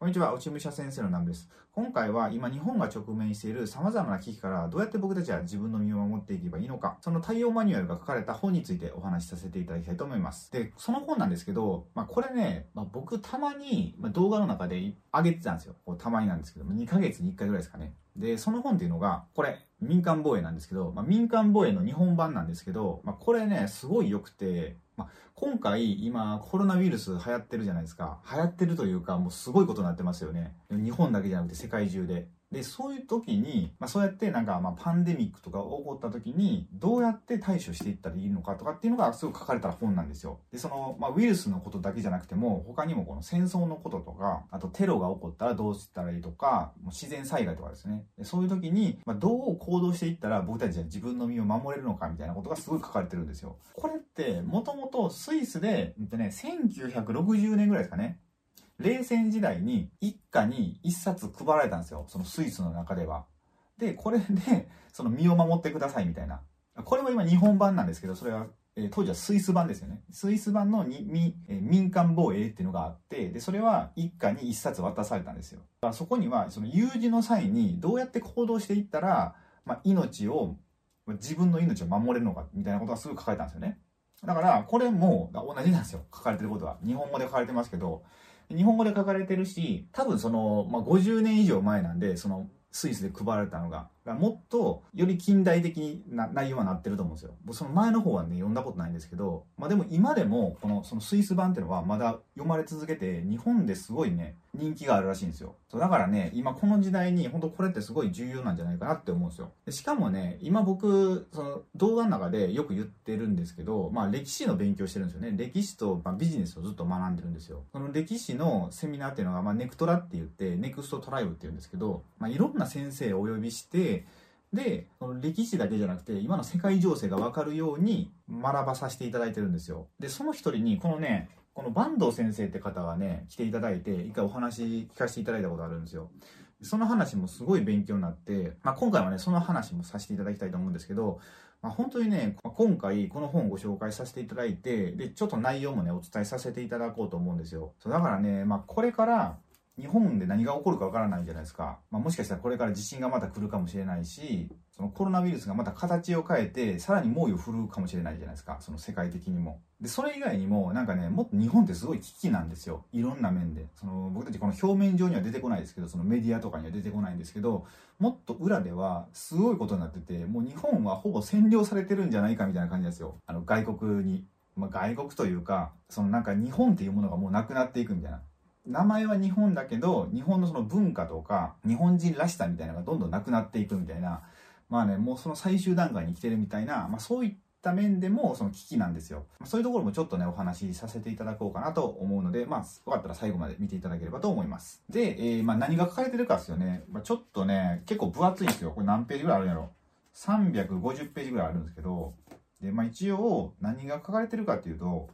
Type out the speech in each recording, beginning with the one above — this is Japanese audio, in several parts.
こんにちは、内武者先生の南部です。今回は今日本が直面している様々な危機からどうやって僕たちは自分の身を守っていけばいいのか、その対応マニュアルが書かれた本についてお話しさせていただきたいと思います。で、その本なんですけど、まあこれね、まあ、僕たまに動画の中で上げてたんですよ。こうたまになんですけど、2ヶ月に1回ぐらいですかね。で、その本っていうのが、これ、民間防衛なんですけど、まあ、民間防衛の日本版なんですけど、まあ、これね、すごい良くて、まあ、今回、今、コロナウイルス流行ってるじゃないですか。流行ってるというか、もうすごいことになってますよね。日本だけじゃなくて世界中で。で、そういう時に、まあ、そうやってなんか、まあ、パンデミックとか起こった時に、どうやって対処していったらいいのかとかっていうのがすごく書かれた本なんですよ。で、その、まあ、ウイルスのことだけじゃなくても、他にもこの戦争のこととか、あとテロが起こったらどうしたらいいとか、もう自然災害とかですね。でそういう時に、まあ、どう行動していったら僕たちは自分の身を守れるのかみたいなことがすごい書かれてるんですよ。これって、もともとスイスで、えっとね、1960年ぐらいですかね。冷戦時代に一家に一冊配られたんですよ。そのスイスの中では。で、これで、その身を守ってくださいみたいな。これは今日本版なんですけど、それは、えー、当時はスイス版ですよね。スイス版のにみ、えー、民間防衛っていうのがあって、で、それは一家に一冊渡されたんですよ。だからそこには、その有事の際にどうやって行動していったら、まあ、命を、自分の命を守れるのか、みたいなことがすぐ書かれたんですよね。だから、これも同じなんですよ。書かれてることは。日本語で書かれてますけど、日本語で書かれてるし、多分その、まあ、50年以上前なんで、その、スイスで配られたのが、がもっとより近代的な内容はなってると思うんですよ。その前の方はね、読んだことないんですけど、まあでも今でも、このそのスイス版っていうのはまだ読まれ続けて、日本ですごいね、人気があるらしいんですよ。そうだからね、今この時代に本当これってすごい重要なんじゃないかなって思うんですよ。でしかもね、今僕、その動画の中でよく言ってるんですけど、まあ歴史の勉強してるんですよね。歴史と、ま、ビジネスをずっと学んでるんですよ。その歴史のセミナーっていうのが、まあネクトラって言って、ネクストトライブって言うんですけど、まあいろんな先生をお呼びして、で、この歴史だけじゃなくて、今の世界情勢がわかるように学ばさせていただいてるんですよ。で、その一人に、このね、この坂東先生って方がね、来ていただいて、一回お話聞かせていただいたことあるんですよ。その話もすごい勉強になって、まあ、今回はね、その話もさせていただきたいと思うんですけど、まあ、本当にね、今回この本をご紹介させていただいて、で、ちょっと内容もね、お伝えさせていただこうと思うんですよ。そうだからね、まあ、これから日本で何が起こるかわからないじゃないですか。まあ、もしかしたらこれから地震がまた来るかもしれないし、そのコロナウイルスがまた形を変えて、さらに猛威を振るうかもしれないじゃないですか。その世界的にも。で、それ以外にも、なんかね、もっと日本ってすごい危機なんですよ。いろんな面で。その、僕たちこの表面上には出てこないですけど、そのメディアとかには出てこないんですけど、もっと裏ではすごいことになってて、もう日本はほぼ占領されてるんじゃないかみたいな感じですよ。あの、外国に。まあ、外国というか、そのなんか日本っていうものがもうなくなっていくみたいな。名前は日本だけど、日本のその文化とか、日本人らしさみたいなのがどんどんなくなっていくみたいな、まあね、もうその最終段階に来てるみたいな、まあそういった面でもその危機なんですよ。まそういうところもちょっとね、お話しさせていただこうかなと思うので、まあ、よかったら最後まで見ていただければと思います。で、えー、まあ何が書かれてるかですよね。まあ、ちょっとね、結構分厚いんですよ。これ何ページぐらいあるんやろ ?350 ページぐらいあるんですけど、で、まあ一応何が書かれてるかっていうと、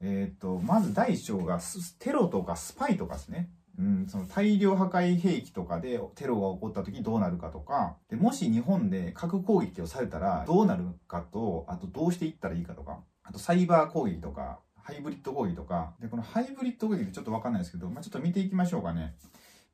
えっ、ー、と、まず第一章がテロとかスパイとかですね。うん、その大量破壊兵器とかでテロが起こった時どうなるかとか、でもし日本で核攻撃をされたらどうなるかと、あとどうしていったらいいかとか、あとサイバー攻撃とか、ハイブリッド攻撃とか、で、このハイブリッド攻撃ってちょっとわかんないですけど、まあ、ちょっと見ていきましょうかね。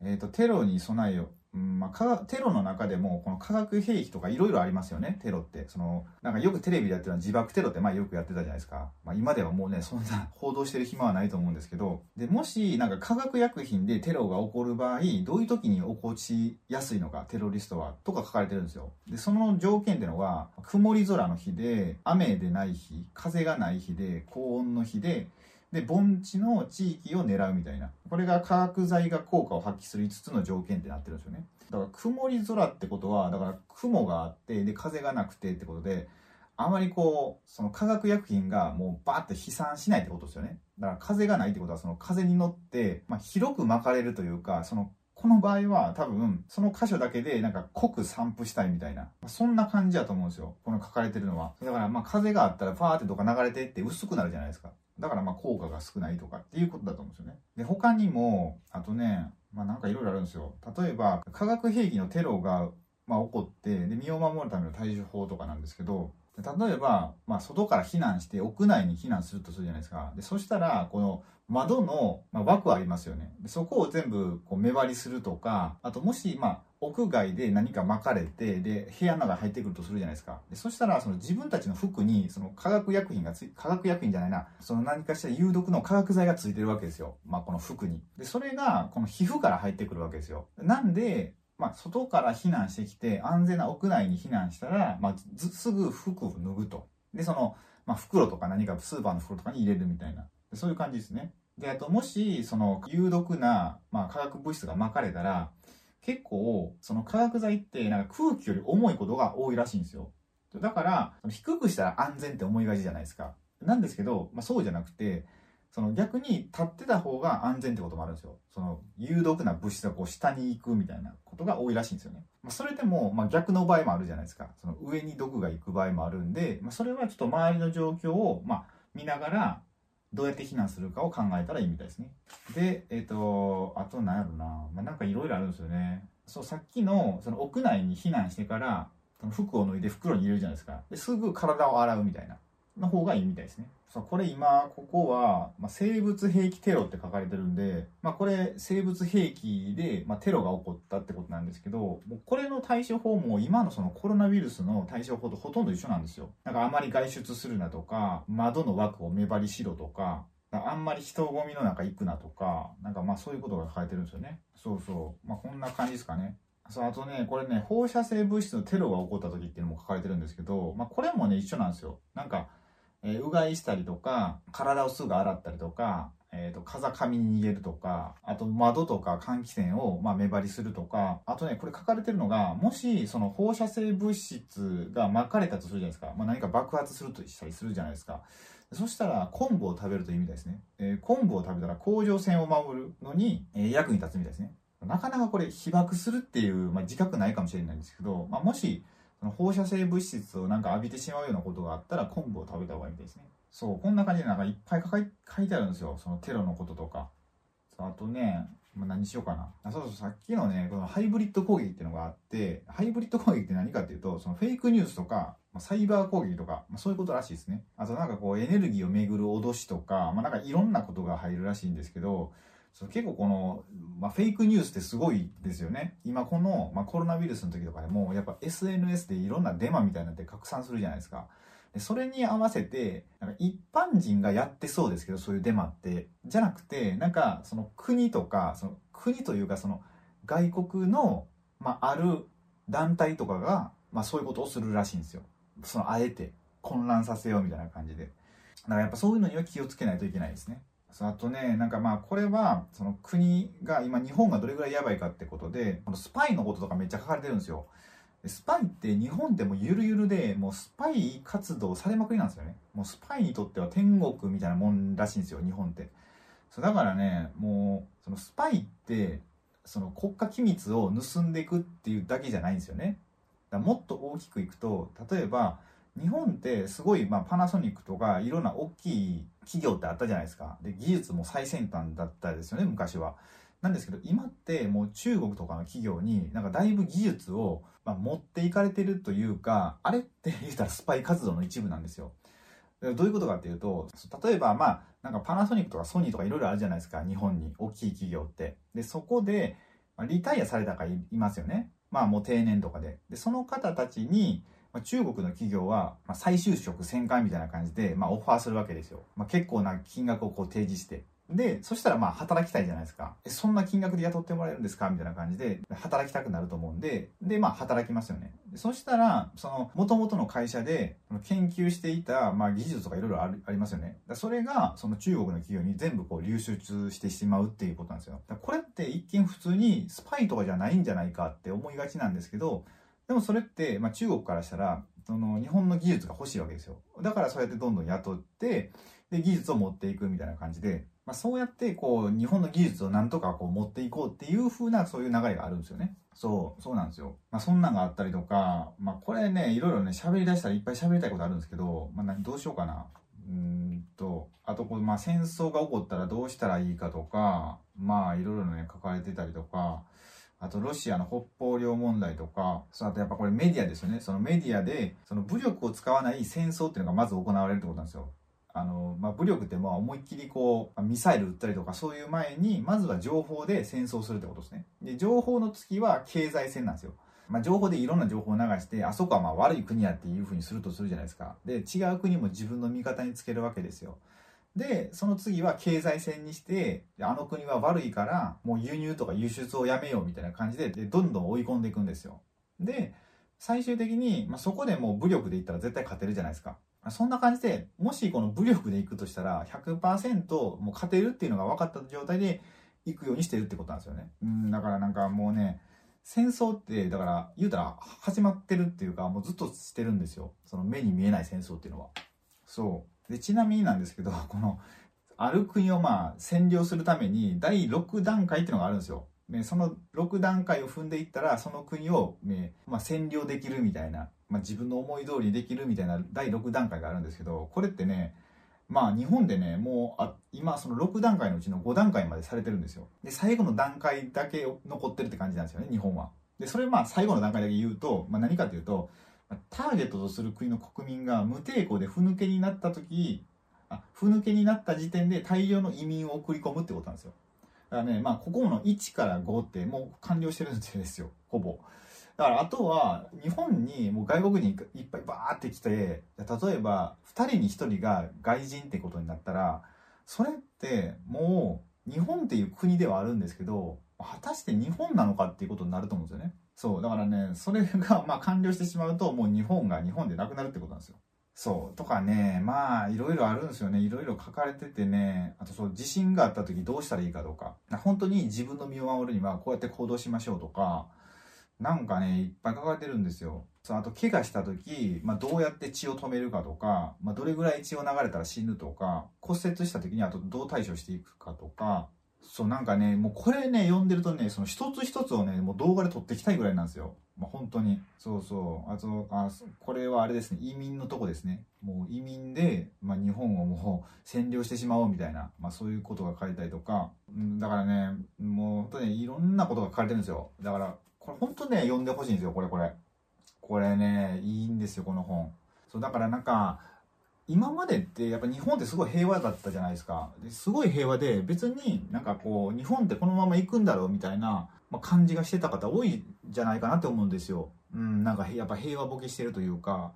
えっ、ー、と、テロに備えようんまあ、テロの中でも、この化学兵器とかいろいろありますよね、テロって。その、なんかよくテレビでやってるのは自爆テロってまあよくやってたじゃないですか。まあ今ではもうね、そんな報道してる暇はないと思うんですけど、で、もしなんか化学薬品でテロが起こる場合、どういう時に起こしやすいのか、テロリストは、とか書かれてるんですよ。で、その条件っていうのは、曇り空の日で、雨でない日、風がない日で、高温の日で、で、盆地の地域を狙うみたいな。これが化学剤が効果を発揮する5つの条件ってなってるんですよね。だから曇り空ってことは、だから雲があって、で、風がなくてってことで、あまりこう、その化学薬品がもうバーって飛散しないってことですよね。だから風がないってことは、その風に乗って、まあ、広く巻かれるというか、そのこの場合は多分、その箇所だけでなんか濃く散布したいみたいな、そんな感じだと思うんですよ。この書かれてるのは。だからまあ風があったらファーってどっか流れてって薄くなるじゃないですか。だからまあ効果が少ないとかっていうことだと思うんですよね。で、他にも、あとね、まあなんかいろいろあるんですよ。例えば、化学兵器のテロが、まあ、起こって、で、身を守るための対処法とかなんですけど、例えば、まあ、外から避難して屋内に避難するとするじゃないですか。で、そしたら、この窓の、まあ、枠ありますよね。でそこを全部こう目張りするとか、あともし、まあ、屋外で何か巻かれて、で、部屋の中に入ってくるとするじゃないですか。でそしたら、その自分たちの服に、その化学薬品がつい、化学薬品じゃないな、その何かしら有毒の化学剤がついてるわけですよ。まあ、この服に。で、それが、この皮膚から入ってくるわけですよ。なんで、まあ、外から避難してきて、安全な屋内に避難したら、まあ、すぐ服を脱ぐと。で、その、まあ、袋とか何かスーパーの袋とかに入れるみたいな。そういう感じですね。で、あと、もし、その、有毒な、まあ、化学物質が巻かれたら、結構、その化学剤って、なんか空気より重いことが多いらしいんですよ。だから、低くしたら安全って思いがちじゃないですか。なんですけど、まあ、そうじゃなくて、その逆に立ってた方が安全ってこともあるんですよ。その有毒な物質がこう下に行くみたいなことが多いらしいんですよね。まあ、それでも、まあ、逆の場合もあるじゃないですか。その上に毒が行く場合もあるんで、まあ、それはちょっと周りの状況を、まあ、見ながら、どうやって避難するかを考えたらいいみたいですね。で、えっ、ー、と、あと何やろな。まあ、なんかいろいろあるんですよね。そう、さっきの、その屋内に避難してから、その服を脱いで袋に入れるじゃないですか。ですぐ体を洗うみたいな。の方がいいみたいですね。そうこれ今、ここは、まあ、生物兵器テロって書かれてるんで、まあ、これ生物兵器で、まあ、テロが起こったってことなんですけど、もうこれの対処法も今のそのコロナウイルスの対処法とほとんど一緒なんですよ。なんかあまり外出するなとか、窓の枠を目張りしろとか、あんまり人混みの中行くなとか、なんかまあそういうことが書かれてるんですよね。そうそう。まあこんな感じですかね。そう、あとね、これね、放射性物質のテロが起こった時っていうのも書かれてるんですけど、まあこれもね、一緒なんですよ。なんか、えー、うがいしたりとか、体をすぐ洗ったりとか、えっ、ー、と、風上に逃げるとか、あと窓とか換気扇を、まあ、目張りするとか、あとね、これ書かれてるのが、もし、その放射性物質が撒かれたとするじゃないですか。まあ、何か爆発するとしたりするじゃないですか。そしたら、昆布を食べるという意味ですね。えー、昆布を食べたら甲状腺を守るのに、えー、役に立つみたいですね。なかなかこれ被爆するっていう、まあ、自覚ないかもしれないんですけど、まあ、もし、放射性物質をなんか浴びてしまうようなことがあったら昆布を食べた方がいいみたいですね。そう、こんな感じでなんかいっぱい書いてあるんですよ。そのテロのこととか。あとね、まあ、何しようかな。あそうそう、さっきのね、このハイブリッド攻撃っていうのがあって、ハイブリッド攻撃って何かっていうと、そのフェイクニュースとか、まあ、サイバー攻撃とか、まあ、そういうことらしいですね。あとなんかこうエネルギーをめぐる脅しとか、まあなんかいろんなことが入るらしいんですけど、そ結構この、まあ、フェイクニュースってすごいですよね。今この、まあ、コロナウイルスの時とかでも、やっぱ SNS でいろんなデマみたいになって拡散するじゃないですか。でそれに合わせて、なんか一般人がやってそうですけど、そういうデマって。じゃなくて、なんかその国とか、その国というかその外国の、まあ、ある団体とかが、まあそういうことをするらしいんですよ。そのあえて混乱させようみたいな感じで。だからやっぱそういうのには気をつけないといけないですね。あとね、なんかまあこれはその国が今日本がどれぐらいやばいかってことで、このスパイのこととかめっちゃ書かれてるんですよ。スパイって日本でもゆるゆるで、もうスパイ活動されまくりなんですよね。もうスパイにとっては天国みたいなもんらしいんですよ、日本って。そうだからね、もう、そのスパイって、その国家機密を盗んでいくっていうだけじゃないんですよね。だもっと大きくいくと、例えば、日本ってすごい、まあ、パナソニックとかいろんな大きい企業ってあったじゃないですか。で、技術も最先端だったですよね、昔は。なんですけど、今ってもう中国とかの企業になんかだいぶ技術を、まあ、持っていかれてるというか、あれって言ったらスパイ活動の一部なんですよ。どういうことかっていうと、例えばまあ、なんかパナソニックとかソニーとかいろいろあるじゃないですか、日本に。大きい企業って。で、そこで、ま、リタイアされた方いますよね。まあもう定年とかで。で、その方たちに、まあ、中国の企業は、まあ、再就職旋回みたいな感じで、まあ、オファーするわけですよ。まあ、結構な金額をこう提示して。で、そしたらまあ働きたいじゃないですか。え、そんな金額で雇ってもらえるんですか？みたいな感じで、働きたくなると思うんで、で、まあ働きますよね。そしたら、その、元々の会社で研究していた、まあ技術とかいろいろありますよね。それが、その中国の企業に全部こう流出してしまうっていうことなんですよ。これって一見普通にスパイとかじゃないんじゃないかって思いがちなんですけど、でもそれって、まあ中国からしたら、その日本の技術が欲しいわけですよ。だからそうやってどんどん雇って、で、技術を持っていくみたいな感じで、まあ、そうやってこう日本の技術をなんとかこう持っていこうっていう風なそういう流れがあるんですよね。そう、そうなんですよ。まあ、そんなんがあったりとか、まあ、これね、いろいろね、喋り出したらいっぱい喋りたいことあるんですけど、まあ、何、どうしようかな。うんと、あとこう、まあ、戦争が起こったらどうしたらいいかとか、まあ、いろいろね、書かれてたりとか、あとロシアの北方領問題とか、そうあとやっぱこれメディアですよね。そのメディアで、その武力を使わない戦争っていうのがまず行われるってことなんですよ。あの、まあ、武力ってまあ思いっきりこう、ミサイル撃ったりとかそういう前に、まずは情報で戦争するってことですね。で、情報の次は経済戦なんですよ。まあ、情報でいろんな情報を流して、あそこはまあ悪い国やっていうふうにするとするじゃないですか。で、違う国も自分の味方につけるわけですよ。で、その次は経済戦にして、あの国は悪いから、もう輸入とか輸出をやめようみたいな感じで、でどんどん追い込んでいくんですよ。で、最終的に、まあ、そこでもう武力でいったら絶対勝てるじゃないですか。そんな感じで、もしこの武力でいくとしたら、100%もう勝てるっていうのが分かった状態で行くようにしてるってことなんですよね。うん、だからなんかもうね、戦争って、だから言うたら始まってるっていうか、もうずっとしてるんですよ。その目に見えない戦争っていうのは。そう。で、ちなみになんですけど、この、ある国をまあ占領するために第6段階っていうのがあるんですよ。ね、その6段階を踏んでいったら、その国を、ね、まあ、占領できるみたいな、まあ、自分の思い通りにできるみたいな第6段階があるんですけど、これってね、まあ日本でね、もうあ今その6段階のうちの5段階までされてるんですよ。で、最後の段階だけ残ってるって感じなんですよね、日本は。で、それまあ最後の段階だけ言うと、まあ、何かというと、ターゲットとする国の国民が無抵抗でふぬけになった時、あ、ふぬけになった時点で大量の移民を送り込むってことなんですよ。だからね、まあここの1から5ってもう完了してるんですよ、ほぼ。だからあとは日本にもう外国人いっぱいバーって来て例えば2人に1人が外人ってことになったらそれってもう日本っていう国ではあるんですけど果たして日本なのかっていうことになると思うんですよねそうだからねそれが まあ完了してしまうともう日本が日本でなくなるってことなんですよ。そうとかねまあいろいろあるんですよね。いろいろ書かれててね。あとそう地震があった時どうしたらいいかとか。本当に自分の身を守るにはこうやって行動しましょうとか。なんかね、いっぱい書かれてるんですよ。そのあと、怪我した時、まあ、どうやって血を止めるかとか、まあ、どれぐらい血を流れたら死ぬとか、骨折した時にあとどう対処していくかとか、そう、なんかね、もうこれね、読んでるとね、その一つ一つをね、もう動画で撮っていきたいぐらいなんですよ。まあ、本当に。そうそう。あと、あ、これはあれですね、移民のとこですね。もう移民で、まあ、日本をもう占領してしまおうみたいな、まあ、そういうことが書いたりとか、だからね、もう本当にいろんなことが書かれてるんですよ。だから、これ本当ね、読んでほしいんですよ、これこれ。これね、いいんですよ、この本。そう、だからなんか、今までってやっぱ日本ってすごい平和だったじゃないですかで。すごい平和で別になんかこう日本ってこのまま行くんだろうみたいな感じがしてた方多いんじゃないかなって思うんですよ。うん、なんかやっぱ平和ボケしてるというか。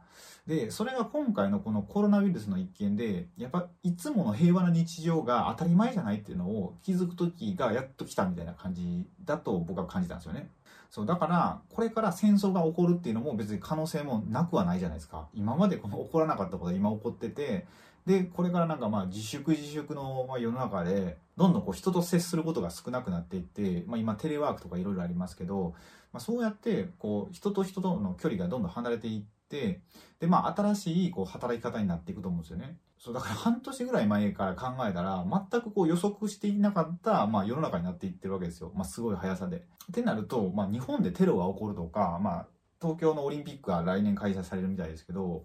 で、それが今回のこのコロナウイルスの一件で、やっぱいつもの平和な日常が当たり前じゃないっていうのを気づく時がやっと来たみたいな感じだと僕は感じたんですよね。そうだからこれから戦争が起こるっていうのも別に可能性もなくはないじゃないですか。今までこの起こらなかったことが今起こっててでこれからなんかまあ自粛自粛の世の中でどんどんこう人と接することが少なくなっていって、まあ、今テレワークとかいろいろありますけど、まあ、そうやってこう人と人との距離がどんどん離れていってでまあ新しいこう働き方になっていくと思うんですよねそうだから半年ぐらい前から考えたら全くこう予測していなかった、まあ、世の中になっていってるわけですよ、まあ、すごい速さで。ってなると、まあ、日本でテロが起こるとか、まあ、東京のオリンピックは来年開催されるみたいですけど、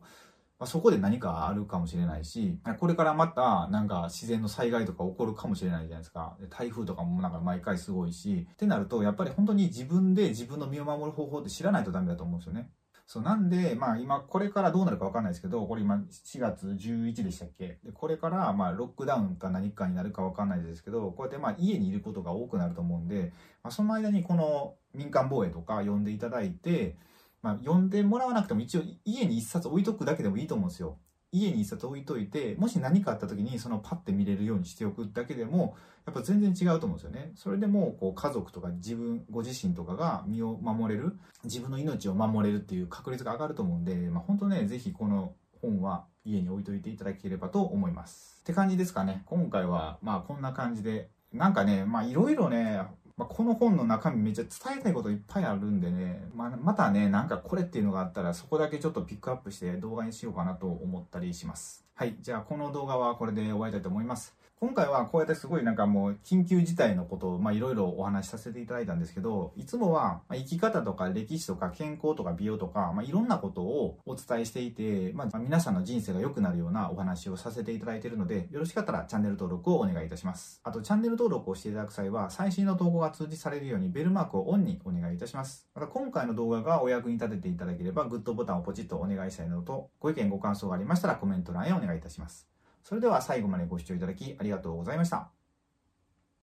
まあ、そこで何かあるかもしれないし、これからまたなんか自然の災害とか起こるかもしれないじゃないですか。台風とかもなんか毎回すごいし、ってなるとやっぱり本当に自分で自分の身を守る方法って知らないとダメだと思うんですよね。そうなんで、まあ今これからどうなるかわかんないですけど、これ今7月11でしたっけ？でこれからまあロックダウンか何かになるかわかんないですけど、こうやってまあ家にいることが多くなると思うんで、まあ、その間にこの民間防衛とか呼んでいただいて、まあ呼んでもらわなくても一応家に一冊置いとくだけでもいいと思うんですよ。家に一冊置いといて、もし何かあった時にそのパッて見れるようにしておくだけでも、やっぱ全然違うと思うんですよね。それでも、こう家族とか自分、ご自身とかが身を守れる、自分の命を守れるっていう確率が上がると思うんで、まあ本当ね、ぜひこの本は家に置いといていただければと思います。って感じですかね。今回は、まあこんな感じで、なんかね、まあいろいろね、まあ、この本の中身めっちゃ伝えたいこといっぱいあるんでね、まあ、またね、なんかこれっていうのがあったらそこだけちょっとピックアップして動画にしようかなと思ったりします。はい。じゃあこの動画はこれで終わりたいと思います。今回はこうやってすごいなんかもう緊急事態のことをまあいろいろお話しさせていただいたんですけど、いつもは生き方とか歴史とか健康とか美容とか、まいろんなことをお伝えしていて、ま皆さんの人生が良くなるようなお話をさせていただいているので、よろしかったらチャンネル登録をお願いいたします。あとチャンネル登録をしていただく際は、最新の投稿が通知されるようにベルマークをオンにお願いいたします。また今回の動画がお役に立てていただければ、グッドボタンをポチッとお願いしたいのと、ご意見ご感想がありましたらコメント欄へお願いいたします。それでは最後までご視聴いただきありがとうございました。